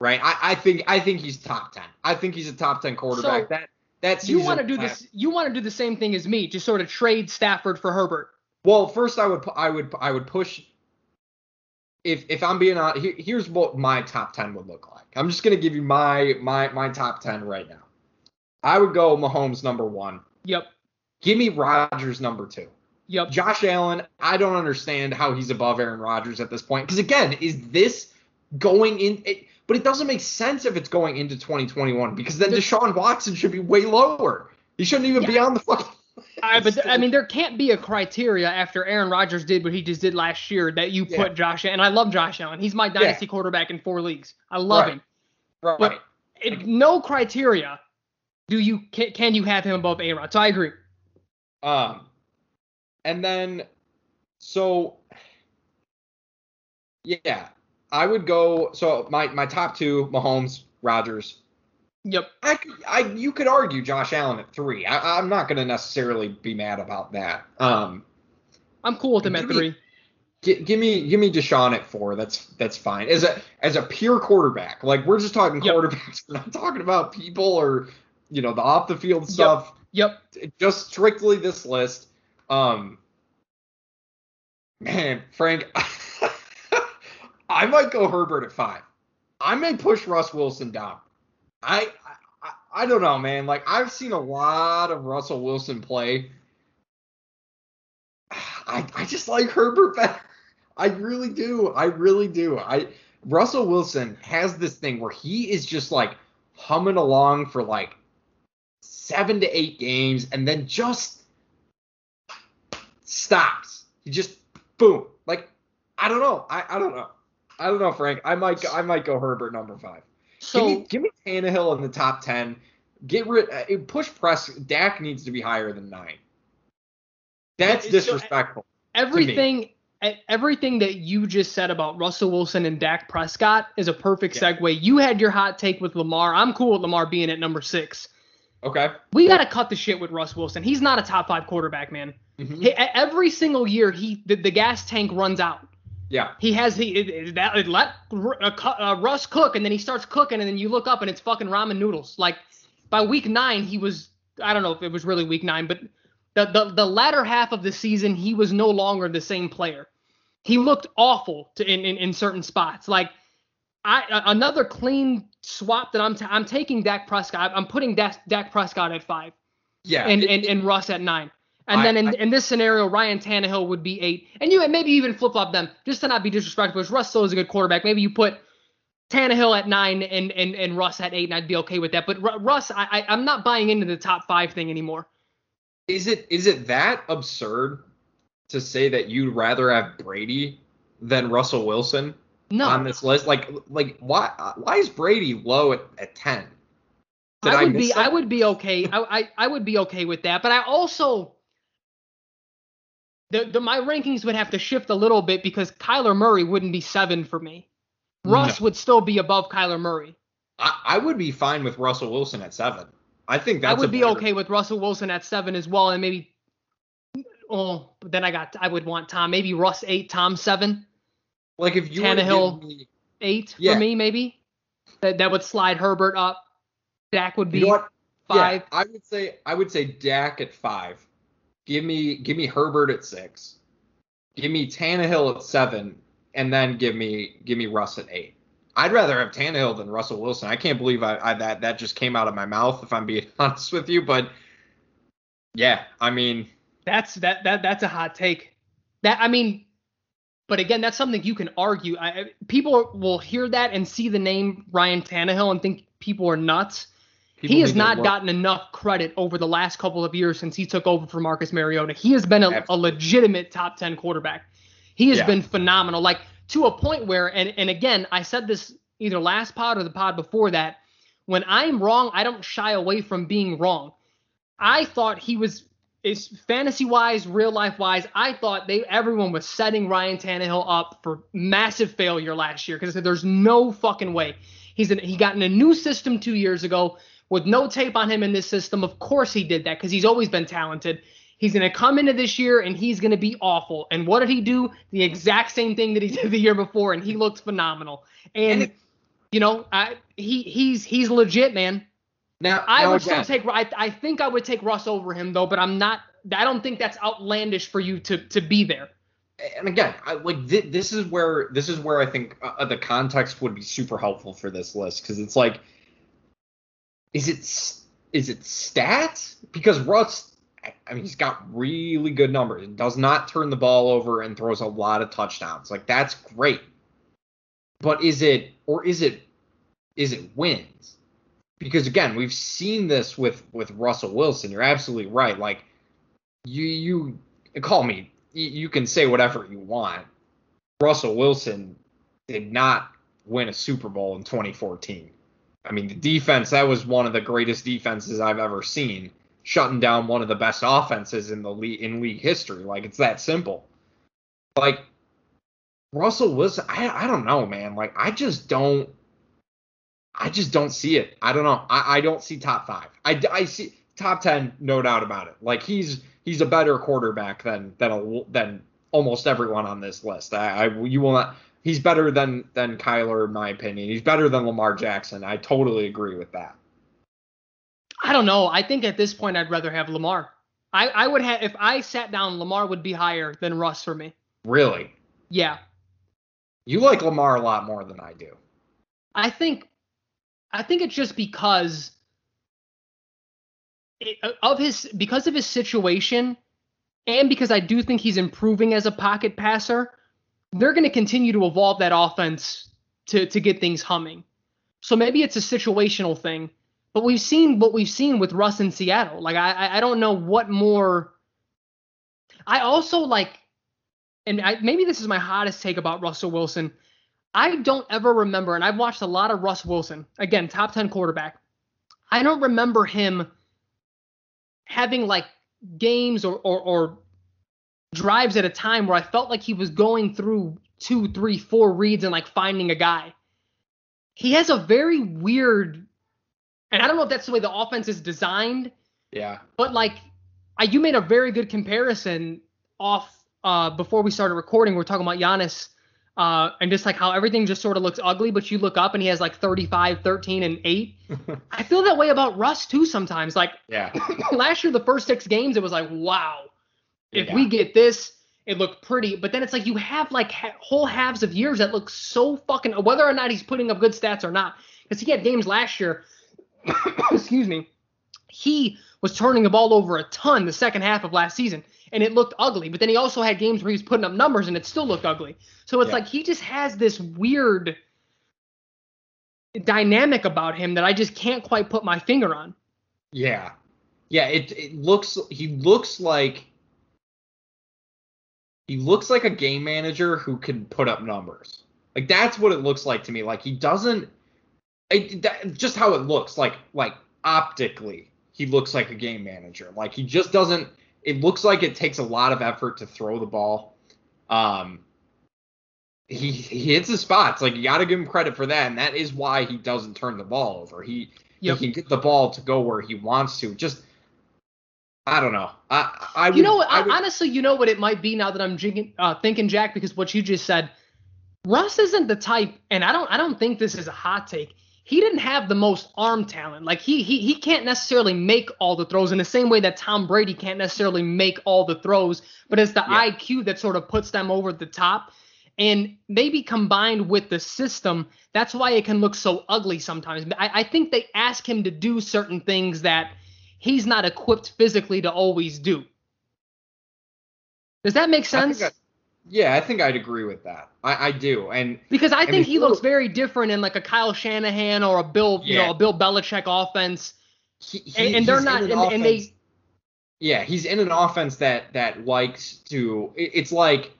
right? I, I think I think he's top ten. I think he's a top ten quarterback. So, that that you want to do last- this you want to do the same thing as me just sort of trade stafford for herbert Well, first I would I would I would push. If if I'm being honest, here, here's what my top ten would look like. I'm just gonna give you my my my top ten right now. I would go Mahomes number one. yep Give me Rodgers number two. yep Josh Allen, I don't understand how he's above Aaron Rodgers at this point. Because again, is this going in? It, but it doesn't make sense if it's going into 2021 because then Deshaun Watson should be way lower. He shouldn't even be on the fucking. I, but. I mean, there can't be a criteria after Aaron Rodgers did what he just did last year that you put Yeah. Josh. And I love Josh Allen. He's my dynasty quarterback in four leagues. I love Right. him. right. But it, no criteria do you can, can you have him above A Rod. So I agree. Um, and then, so, yeah, I would go. So my my top two, Mahomes, Rodgers. Yep. I could, I you could argue Josh Allen at three. I, I'm not going to necessarily be mad about that. Um, I'm cool with him at me- three. gi- give me give me Deshaun at four. That's that's fine. As a as a pure quarterback, like we're just talking Yep. quarterbacks. We're not talking about people or you know the off the field stuff. Yep. just strictly this list. Um, man, Frank, I might go Herbert at five. I may push Russ Wilson down. I, I I don't know, man. Like I've seen a lot of Russell Wilson play. I I just like Herbert better. I really do. I really do. I Russell Wilson has this thing where he is just like humming along for like seven to eight games and then just stops. He just boom. Like I don't know. I, I don't know. I don't know, Frank. I might go, I might go Herbert number five. So give me give me Tannehill in the top ten. Get rid uh, push press. Dak needs to be higher than nine. That's So, disrespectful. everything e- everything that you just said about Russell Wilson and Dak Prescott is a perfect Yeah. segue. You had your hot take with Lamar. I'm cool with Lamar being at number six. Okay. We got to cut the shit with Russ Wilson. He's not a top five quarterback, man. Mhm. He, every single year, he the, the gas tank runs out. Yeah. He has he that it let uh, uh, Russ cook, and then he starts cooking, and then you look up and it's fucking ramen noodles. Like by week nine, he was I don't know if it was really week nine, but the the, the latter half of the season, he was no longer the same player. He looked awful to, in, in in certain spots. Like I another clean swap that I'm ta- I'm taking Dak Prescott. I'm putting Dak, Dak Prescott at five Yeah. and, it- and, and Russ at nine. And I- then in, I- in this scenario, Ryan Tannehill would be eight. And you maybe even flip flop them just to not be disrespectful. Because Russ still is a good quarterback. Maybe you put Tannehill at nine and, and, and Russ at eight, and I'd be okay with that. But Ru- Russ, I, I I'm not buying into the top five thing anymore. is it is it that absurd to say that you'd rather have Brady than Russell Wilson No, on this list? Like like why why is Brady low at, at ten? Did I would miss be I would be okay. I, I I would be okay with that. But I also the, the my rankings would have to shift a little bit because Kyler Murray wouldn't be seven for me. Russ would still be above Kyler Murray. I, I would be fine with Russell Wilson at seven. I think that's I would be better- okay with Russell Wilson at seven as well, and maybe. Oh, but then I got I would want Tom maybe Russ eight, Tom seven, Like if you Tannehill. give me, eight Yeah. for me maybe. That that would slide Herbert up. Dak would be you know five. Yeah, I would say I would say Dak at five. Give me give me Herbert at six. Give me Tannehill at seven, and then give me give me Russ at eight. I'd rather have Tannehill than Russell Wilson. I can't believe I, I that that just came out of my mouth. If I'm being honest with you, but yeah, I mean, That's that that that's a hot take. That I mean, but again, that's something you can argue. I, people will hear that and see the name Ryan Tannehill and think people are nuts. people he has not gotten enough credit over the last couple of years since he took over for Marcus Mariota. He has been a, a legitimate top 10 quarterback. He has Yeah. been phenomenal. Like to a point where, and, and again, I said this either last pod or the pod before that. When I'm wrong, I don't shy away from being wrong. I thought he was is fantasy wise, real life wise. I thought they everyone was setting Ryan Tannehill up for massive failure last year because there's no fucking way. He's in, he got in a new system two years ago with no tape on him in this system. Of course he did that because he's always been talented. He's going to come into this year and he's going to be awful. And what did he do? The exact same thing that he did the year before, and he looked phenomenal. And, And it- you know, I, he he's he's legit, man. Now I now would again, still take. I, I think I would take Russ over him though, but I'm not. I don't think that's outlandish for you to to be there. and again, I, like th- this is where this is where I think uh, the context would be super helpful for this list because it's like, is it is it stats? Because Russ, I- mean, he's got really good numbers. He does not turn the ball over and throws a lot of touchdowns. Like that's great. But is it or is it is it wins? Because again, we've seen this with with Russell Wilson. You're absolutely right. Like you you call me you, can say whatever you want. Russell Wilson did not win a Super Bowl in 2014. I mean, the defense that was one of the greatest defenses I've ever seen, shutting down one of the best offenses in the league in league history. Like it's that simple. Like Russell Wilson, I I don't know, man. Like I just don't. I just don't see it. I don't know. I, I don't see top five. I, I see top ten, no doubt about it. Like he's he's a better quarterback than than a, than almost everyone on this list. I, I you will not. He's better than than Kyler in my opinion. He's better than Lamar Jackson. I totally agree with that. I don't know. I think at this point I'd rather have Lamar. I I would have if I sat down, Lamar would be higher than Russ for me. Really, Yeah, you like Lamar a lot more than I do. I think I think it's just because it, uh, of his because of his situation and because I do think he's improving as a pocket passer, they're going to continue to evolve that offense to to get things humming. So maybe it's a situational thing. But we've seen what we've seen with Russ in Seattle. Like I I don't know what more. I also like, and I, maybe this is my hottest take about Russell Wilson. I don't ever remember, and I've watched a lot of Russ Wilson. Again, top ten quarterback. I don't remember him having like games or, or, or drives at a time where I felt like he was going through two, three, four reads and like finding a guy. He has a very weird, and I don't know if that's the way the offense is designed. Yeah. But like, I, you made a very good comparison off uh, before we started recording. We are talking about Giannis uh, and just like how everything just sort of looks ugly, but you look up and he has like 35, 13, and 8. I feel that way about Russ too sometimes. Like, yeah. last year, the first six games, it was like, wow, if yeah. we get this, it looked pretty. But then it's like you have like ha- whole halves of years that look so fucking, whether or not he's putting up good stats or not. Because he had games last year, excuse me, he was turning the ball over a ton the second half of last season and it looked ugly. But then he also had games where he was putting up numbers and it still looked ugly. So it's yeah. like he just has this weird dynamic about him that I just can't quite put my finger on. Yeah. Yeah, it it looks he looks like he looks like a game manager who can put up numbers. Like that's what it looks like to me. Like he doesn't it, that, just how it looks like like optically he looks like a game manager. Like he just doesn't it looks like it takes a lot of effort to throw the ball. Um, he he hits his spots. Like you got to give him credit for that, and that is why he doesn't turn the ball over. He yep. he can get the ball to go where he wants to. Just I don't know. I I you would, know what? Would, honestly, you know what it might be now that I'm thinking, uh, thinking Jack, because what you just said, Russ isn't the type, and I don't I don't think this is a hot take he didn't have the most arm talent. Like he he he can't necessarily make all the throws in the same way that Tom Brady can't necessarily make all the throws, but it's the yeah. IQ that sort of puts them over the top. And maybe combined with the system, that's why it can look so ugly sometimes. I, I think they ask him to do certain things that he's not equipped physically to always do. Does that make sense? Yeah, I think I'd agree with that. I, I do, and because I, I think mean, he looks very different in like a Kyle Shanahan or a Bill, yeah. you know, a Bill Belichick offense. He, he, and, and they're not, an and, and, they. Yeah, he's in an offense that that likes to. It, it's like,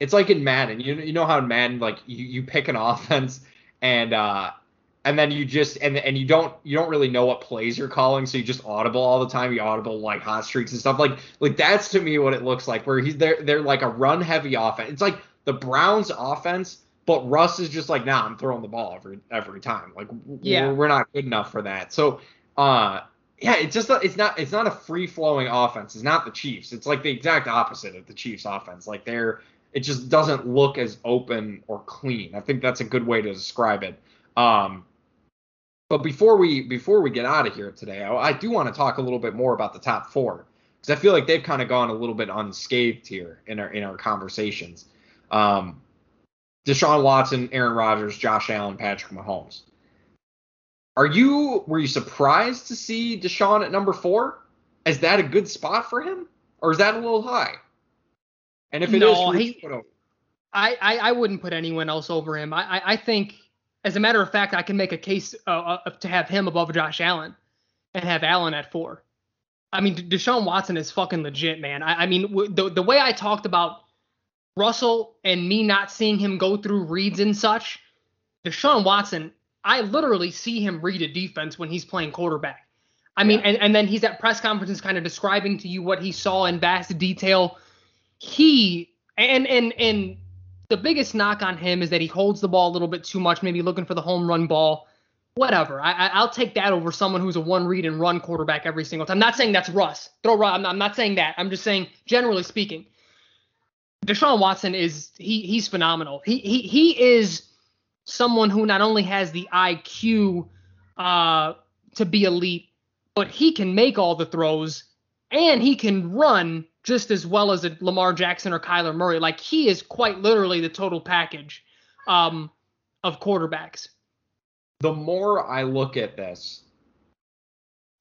it's like in Madden. You you know how in Madden like you, you pick an offense and uh and then you just and and you don't you don't really know what plays you're calling, so you just audible all the time. You audible like hot streaks and stuff like like that's to me what it looks like. Where he's they're they're like a run heavy offense. It's like the Browns offense, but Russ is just like, nah, I'm throwing the ball every every time. Like yeah. we're, we're not good enough for that. So uh yeah, it's just it's not it's not a free flowing offense. It's not the Chiefs. It's like the exact opposite of the Chiefs offense. Like they're it just doesn't look as open or clean. I think that's a good way to describe it. Um, but before we before we get out of here today, I, I do want to talk a little bit more about the top four because I feel like they've kind of gone a little bit unscathed here in our in our conversations. Um, Deshaun Watson, Aaron Rodgers, Josh Allen, Patrick Mahomes. Are you were you surprised to see Deshaun at number four? Is that a good spot for him, or is that a little high? And if it no, is, he, I, I I wouldn't put anyone else over him. I I, I think as a matter of fact, I can make a case uh, uh, to have him above Josh Allen and have Allen at four. I mean, Deshaun Watson is fucking legit, man. I, I mean, w- the the way I talked about Russell and me not seeing him go through reads and such, Deshaun Watson, I literally see him read a defense when he's playing quarterback. I mean, yeah. and, and then he's at press conferences kind of describing to you what he saw in vast detail. He and and and the biggest knock on him is that he holds the ball a little bit too much, maybe looking for the home run ball. Whatever. I, will take that over someone who's a one read and run quarterback every single time. I'm not saying that's Russ. Throw Russ. I'm not, I'm not saying that. I'm just saying, generally speaking, Deshaun Watson is he he's phenomenal. He he he is someone who not only has the IQ uh, to be elite, but he can make all the throws and he can run just as well as a Lamar Jackson or Kyler Murray. Like he is quite literally the total package um, of quarterbacks. The more I look at this,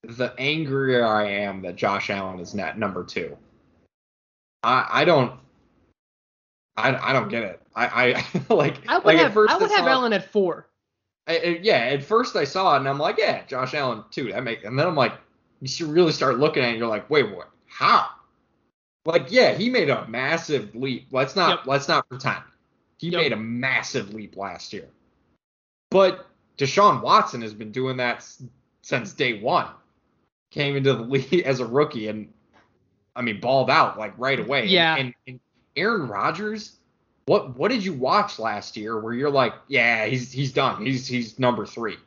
the angrier I am that Josh Allen is net number two. I I don't I, I don't get it. I I like I would like have I would have Allen at four. I- yeah, at first I saw it and I'm like, yeah, Josh Allen too. That make, and then I'm like, you should really start looking at it. And you're like, wait, what? How? Like, yeah, he made a massive leap. Let's not Yep. let's not pretend. He Yep. made a massive leap last year. But Deshaun Watson has been doing that since day one. Came into the league as a rookie and I mean balled out like right away. Yeah. And, and Aaron Rodgers, what what did you watch last year where you're like, yeah, he's he's done. He's he's number three.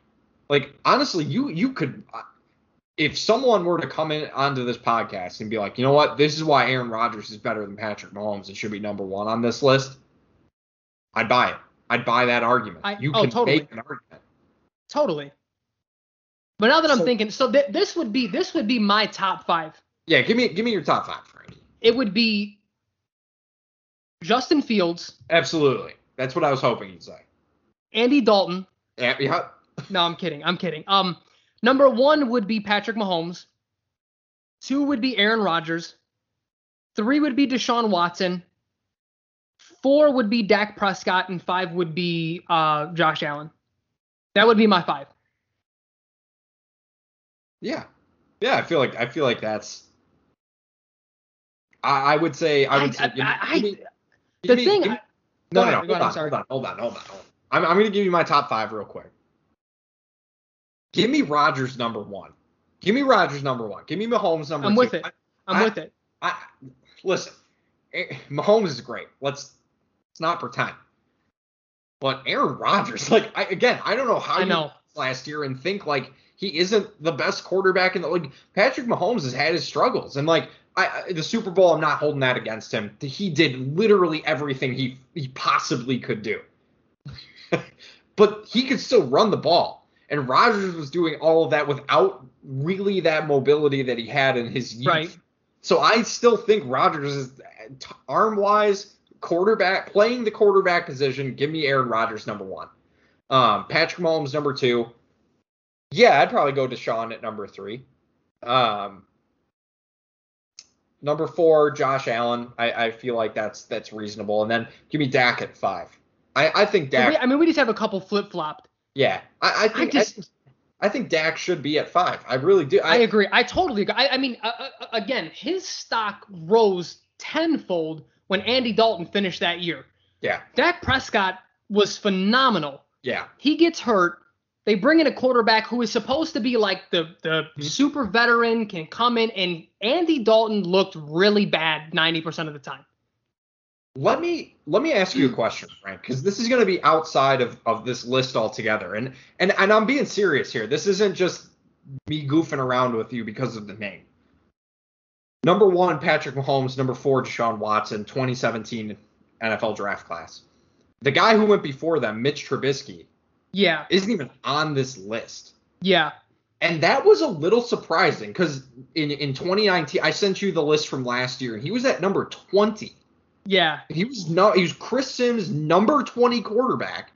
Like honestly, you you could uh, if someone were to come in onto this podcast and be like, you know what, this is why Aaron Rodgers is better than Patrick Mahomes and should be number one on this list, I'd buy it. I'd buy that argument. I- you oh, can totally. make an argument. Totally. But now that I'm thinking, so th- this would be this would be my top five. Yeah, give me give me your top five, Frankie. It would be Justin Fields, Absolutely. That's what I was hoping you'd say. Andy Dalton. Yeah, yeah. No, I'm kidding. I'm kidding. Um, number one would be Patrick Mahomes. Two would be Aaron Rodgers. Three would be Deshaun Watson. Four would be Dak Prescott, and five would be uh, Josh Allen. That would be my five. Yeah. Yeah, I feel like I feel like that's I, I would say I would say I- give I- me- the me- thing. me- no, no, no, hold on, hold on, hold on, hold on, hold on. I'm, I'm gonna give you my top five real quick. Give me Rodgers number one. Give me Rodgers number one. Give me Mahomes number 1. I'm two. with it. I'm I- with it. I, listen, eh, Mahomes is great. Let's let's not pretend. But Aaron Rodgers, like I, again, I don't know how I you know. last year and think like he isn't the best quarterback in the league. Patrick Mahomes has had his struggles, and like I, I the Super Bowl, I'm not holding that against him. He did literally everything he he possibly could do, but he could still run the ball. And Rodgers was doing all of that without really that mobility that he had in his youth. Right. So I still think Rodgers is arm wise, quarterback, playing the quarterback position. Give me Aaron Rodgers number one. Um, Patrick Mahomes number two. Yeah, I'd probably go Deshaun at number three. Um, number four, Josh Allen. I, I feel like that's that's reasonable. And then give me Dak at five. I, I think Dak. I mean, we just have a couple flip flopped. Yeah, I, I I think just, I, I think Dak should be at five. I really do. I agree. I totally agree. I, I mean, uh, uh, again, his stock rose tenfold when Andy Dalton finished that year. yeah, Dak Prescott was phenomenal. yeah, He gets hurt. They bring in a quarterback who is supposed to be like the the Mhm. super veteran, can come in, and Andy Dalton looked really bad 90% of the time. Let me let me ask you a question, Frank, because this is going to be outside of, of this list altogether, and and and I'm being serious here. This isn't just me goofing around with you because of the name. Number one, Patrick Mahomes. Number four, Deshaun Watson. 2017 NFL Draft class. The guy who went before them, Mitch Trubisky, Yeah, isn't even on this list. yeah, And that was a little surprising because in, in 2019, I sent you the list from last year, and he was at number 20. Yeah. He was no, he was Chris Simms' number 20 quarterback.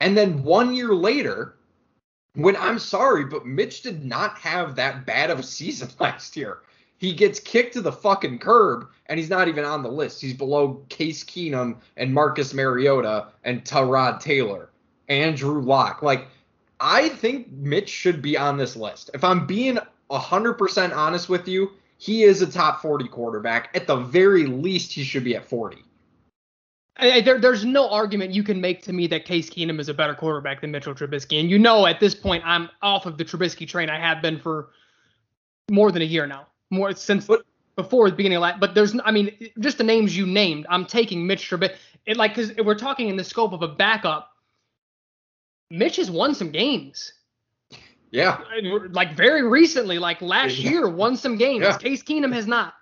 And then one year later, when I'm sorry, but Mitch did not have that bad of a season last year. He gets kicked to the fucking curb, and he's not even on the list. He's below Case Keenum and Marcus Mariota and Tyrod Taylor, and Drew Lock. Like, I think Mitch should be on this list. If I'm being 100% honest with you, he is a top 40 quarterback. At the very least, he should be at 40. I, there, there's no argument you can make to me that Case Keenum is a better quarterback than Mitchell Trubisky. And you know, at this point, I'm off of the Trubisky train. I have been for more than a year now, more since But- before the beginning of last. But there's, I mean, just the names you named, I'm taking Mitch Trubisky. It like because we're talking in the scope of a backup. Mitch has won some games, Yeah. like very recently, like last Yeah. year, won some games. Yeah. Case Keenum has not.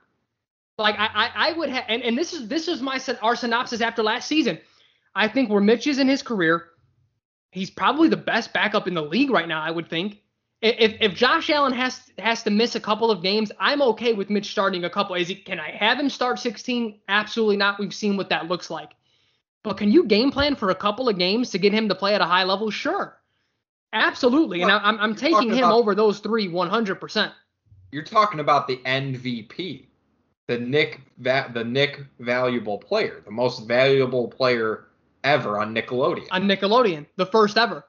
Like I, I, I would have, and, and this is this is my our synopsis after last season. I think where Mitch is in his career, he's probably the best backup in the league right now. I would think. If if Josh Allen has has to miss a couple of games, I'm okay with Mitch starting a couple. Is he? Can I have him start 16? Absolutely not. We've seen what that looks like. But can you game plan for a couple of games to get him to play at a high level? Sure, absolutely. And Well, I- I'm I'm taking him about- over those three 100. percent You're talking about the MVP, the Nick va- the Nick valuable player, the most valuable player ever on Nickelodeon. on Nickelodeon, the first ever.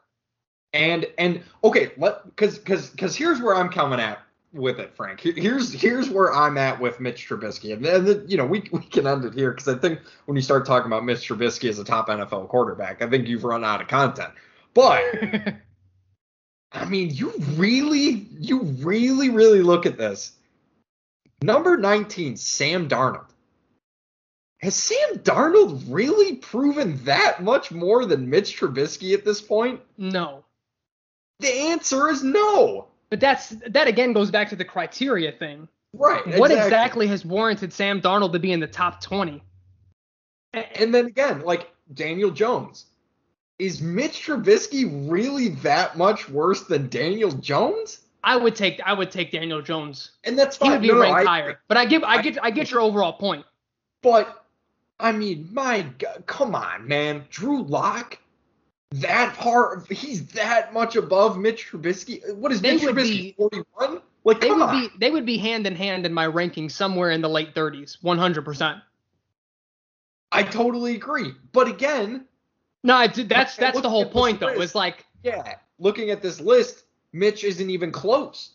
And and okay, let because because because here's where I'm coming at with it, Frank. Here's here's where I'm at with Mitch Trubisky, and then you know we we can end it here because I think when you start talking about Mitch Trubisky as a top NFL quarterback, I think you've run out of content. But I mean, you really you really really look at this. Number 19, Sam Darnold. Has Sam Darnold really proven that much more than Mitch Trubisky at this point? no. The answer is no. But that's that again goes back to the criteria thing. Right. What exactly has warranted Sam Darnold to be in the top 20? And then again, like Daniel Jones. Is Mitch Trubisky really that much worse than Daniel Jones? I would take I would take Daniel Jones. And that's He fine. would be No, no, ranked I- higher. But I give I I- get I get your overall point. But I mean, my God, come on, man. Drew Lock, that hard. He's that much above Mitch Trubisky. What is They Mitch Trubisky? Forty-one? Like, They would on. be they would be hand in hand in my ranking somewhere in the late 30s, 100%. I totally agree. But again, No, I did, that's that's the whole point though. It's like yeah, looking at this list, Mitch isn't even close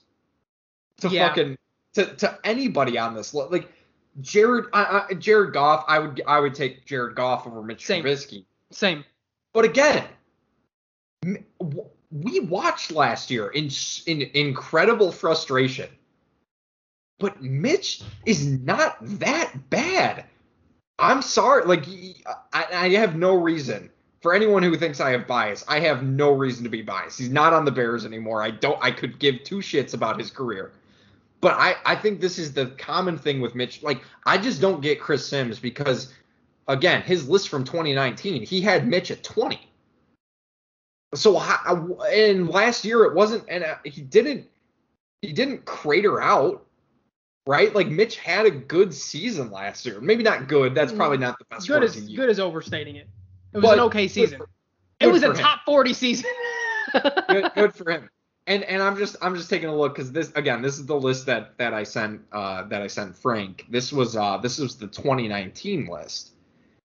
to Yeah. fucking to, to anybody on this list. Like Jared, I, I, Jared Goff, I would I would take Jared Goff over Mitch Same. Trubisky. same. But again, we watched last year in in incredible frustration. But Mitch is not that bad. I'm sorry, like I, I have no reason for anyone who thinks I have bias. I have no reason to be biased. He's not on the Bears anymore. I don't. I could give two shits about his career. But I, I think this is the common thing with Mitch. Like, I just don't get Chris Simms because, again, his list from 2019, he had Mitch at 20. So, and last year it wasn't, and uh, he didn't, he didn't crater out, right? Like Mitch had a good season last year. Maybe not good. That's probably not the best Good word use. good as overstating it. It was But an okay season. for- it was a him. top 40 season. good, good for him. And and I'm just I'm just taking a look because this again this is the list that that I sent uh that I sent Frank. This was uh this was the 2019 list,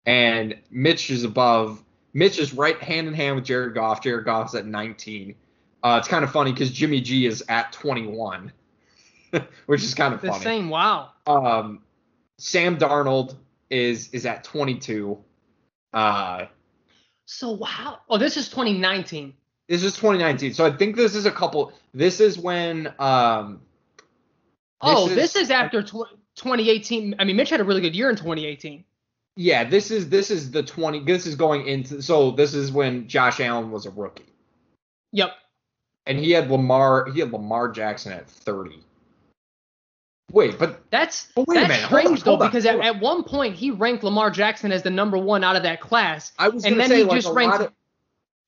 and Mitch is above. Mitch is right hand in hand with Jared Goff. Jared Goff's at 19. Uh, it's kind of funny because Jimmy G is at 21, which is kind of the funny. same. Wow. Um, Sam Darnold is is at 22. Uh, So wow. Oh, this is 2019. This is 2019. So I think this is a couple. This is when. Um, Oh, is- this is after tw- 2018. I mean, Mitch had a really good year in 2018. Yeah, this is this is the 20. This is going into. So this is when Josh Allen was a rookie, Yep. and he had Lamar. He had Lamar Jackson at 30. Wait, but That's But wait a that's minute, hold strange on, though on, because at, on. at one point he ranked Lamar Jackson as the number one out of that class. I was And then say he like just ranked-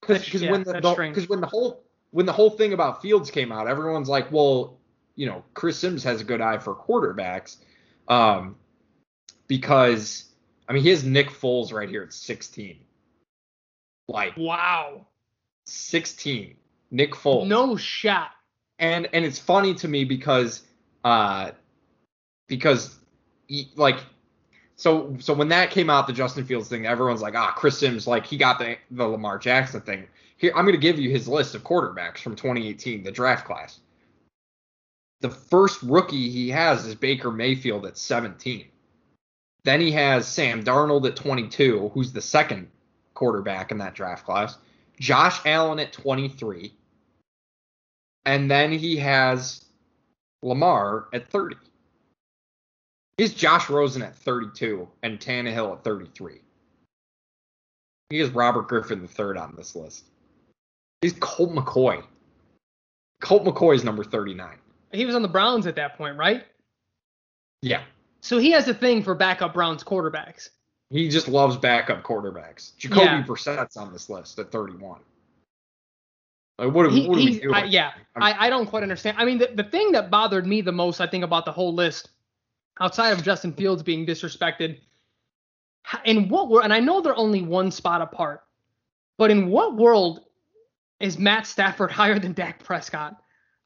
because yeah, when the because when the whole when the whole thing about Fields came out, everyone's like, well, you know, Chris Simms has a good eye for quarterbacks, um, because I mean he has Nick Foles right here at 16, like Wow. 16, Nick Foles. No shot. and and it's funny to me because uh because like so so when that came out the Justin Fields thing everyone's like ah Chris Simms like he got the the Lamar Jackson thing. Here I'm going to give you his list of quarterbacks from 2018 the draft class. The first rookie he has is Baker Mayfield at 17 then he has Sam Darnold at 22 who's the second quarterback in that draft class. Josh Allen at 23 and then he has Lamar at 30. He's Josh Rosen at 32 and Tannehill at 33. He has Robert Griffin the third on this list. He's Colt McCoy. Colt McCoy is number 39. He was on the Browns at that point, right? Yeah. So he has a thing for backup Browns quarterbacks. He just loves backup quarterbacks. Jacoby Yeah. Brissett's on this list at 31. Like, what, are- He, what are we doing? I, yeah, I, I don't quite understand. I mean, the, the thing that bothered me the most, I think, about the whole list, outside of Justin Fields being disrespected, in what world, and I know they're only one spot apart, but in what world is Matt Stafford higher than Dak Prescott?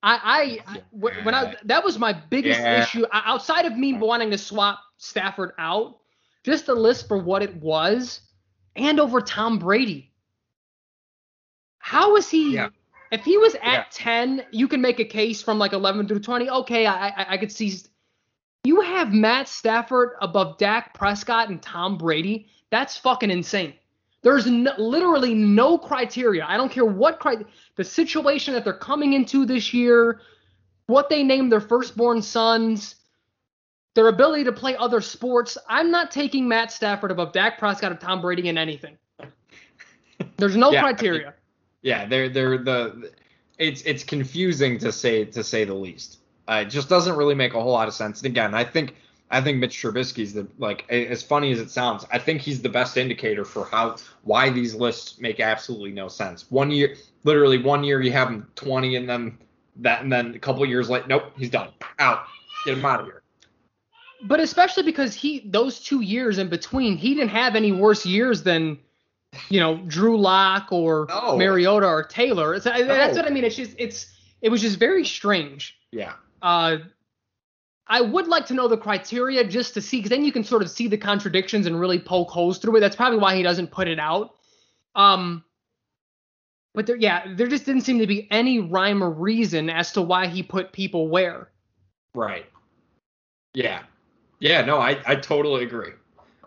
I, I, I when I that was my biggest Yeah. issue outside of me wanting to swap Stafford out, just the list for what it was, and over Tom Brady. How is he? Yeah. If he was at Yeah. 10, you can make a case from like 11 through 20. Okay, I, I, I could see. You have Matt Stafford above Dak Prescott and Tom Brady. That's fucking insane. There's no, literally no criteria. I don't care what cri- the situation that they're coming into this year, what they name their firstborn sons, their ability to play other sports. I'm not taking Matt Stafford above Dak Prescott or Tom Brady in anything. There's no Yeah, I mean, criteria. Yeah, they're they're the it's it's confusing to say to say the least. Uh, it just doesn't really make a whole lot of sense. And again, I think I think Mitch Trubisky's the like as funny as it sounds. I think he's the best indicator for how why these lists make absolutely no sense. One year, literally one year, you have him 20, and then that, and then a couple years later, nope, he's done, out, get him out of here. But especially because he those two years in between, he didn't have any worse years than you know Drew Lock or No. Mariota or Taylor. It's, That's what I mean. It's just it's it was just very strange. Yeah, Uh, I would like to know the criteria just to see, because then you can sort of see the contradictions and really poke holes through it. That's probably why he doesn't put it out. Um, but there, yeah, there just didn't seem to be any rhyme or reason as to why he put people where. right. Yeah, yeah, no, I I totally agree.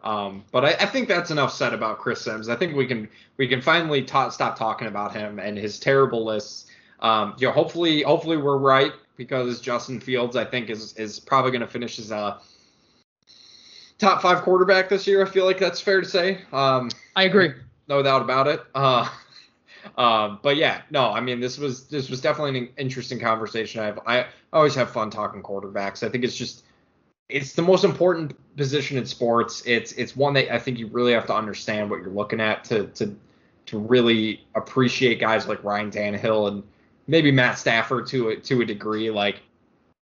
Um, but I, I think that's enough said about Chris Simms. I think we can we can finally ta- stop talking about him and his terrible lists. Um, you know, hopefully hopefully we're right because Justin Fields I think is is probably going to finish as a top five quarterback this year. I feel like that's fair to say. Um, I agree. no doubt about it. Uh, um, but yeah, no, I mean this was this was definitely an interesting conversation. I've I always have fun talking quarterbacks. I think it's just it's the most important position in sports. It's it's one that I think you really have to understand what you're looking at to to to really appreciate guys like Ryan Tannehill and maybe Matt Stafford to a, to a degree. Like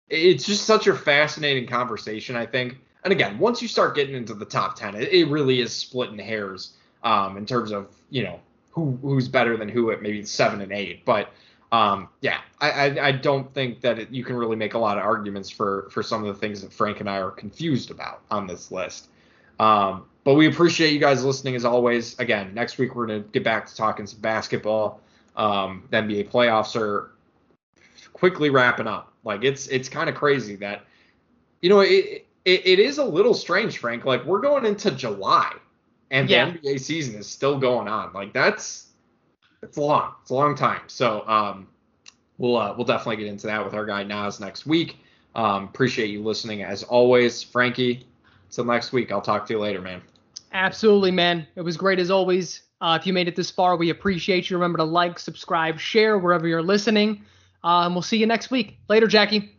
it's just such a fascinating conversation. I think. And again, once you start getting into the top ten, it, it really is splitting hairs um, in terms of you know who who's better than who at maybe seven and eight. But um, yeah, I, I I don't think that it, you can really make a lot of arguments for for some of the things that Frank and I are confused about on this list. Um, but we appreciate you guys listening as always. Again, next week we're gonna get back to talking some basketball. Um, the NBA playoffs are quickly wrapping up. Like it's it's kind of crazy that you know it, it it is a little strange, Frank. Like we're going into July and Yeah. the NBA season is still going on. Like that's it's long. It's a long time. So um, we'll uh, we'll definitely get into that with our guy Nas next week. Um, appreciate you listening as always, Frankie. Until next week, I'll talk to you later, man. Absolutely, man. It was great as always. Uh, if you made it this far, we appreciate you. Remember to like, subscribe, share wherever you're listening. Uh, and we'll see you next week. Later, Jackie.